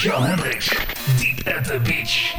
Sean Hendricks, Deep at the Beach.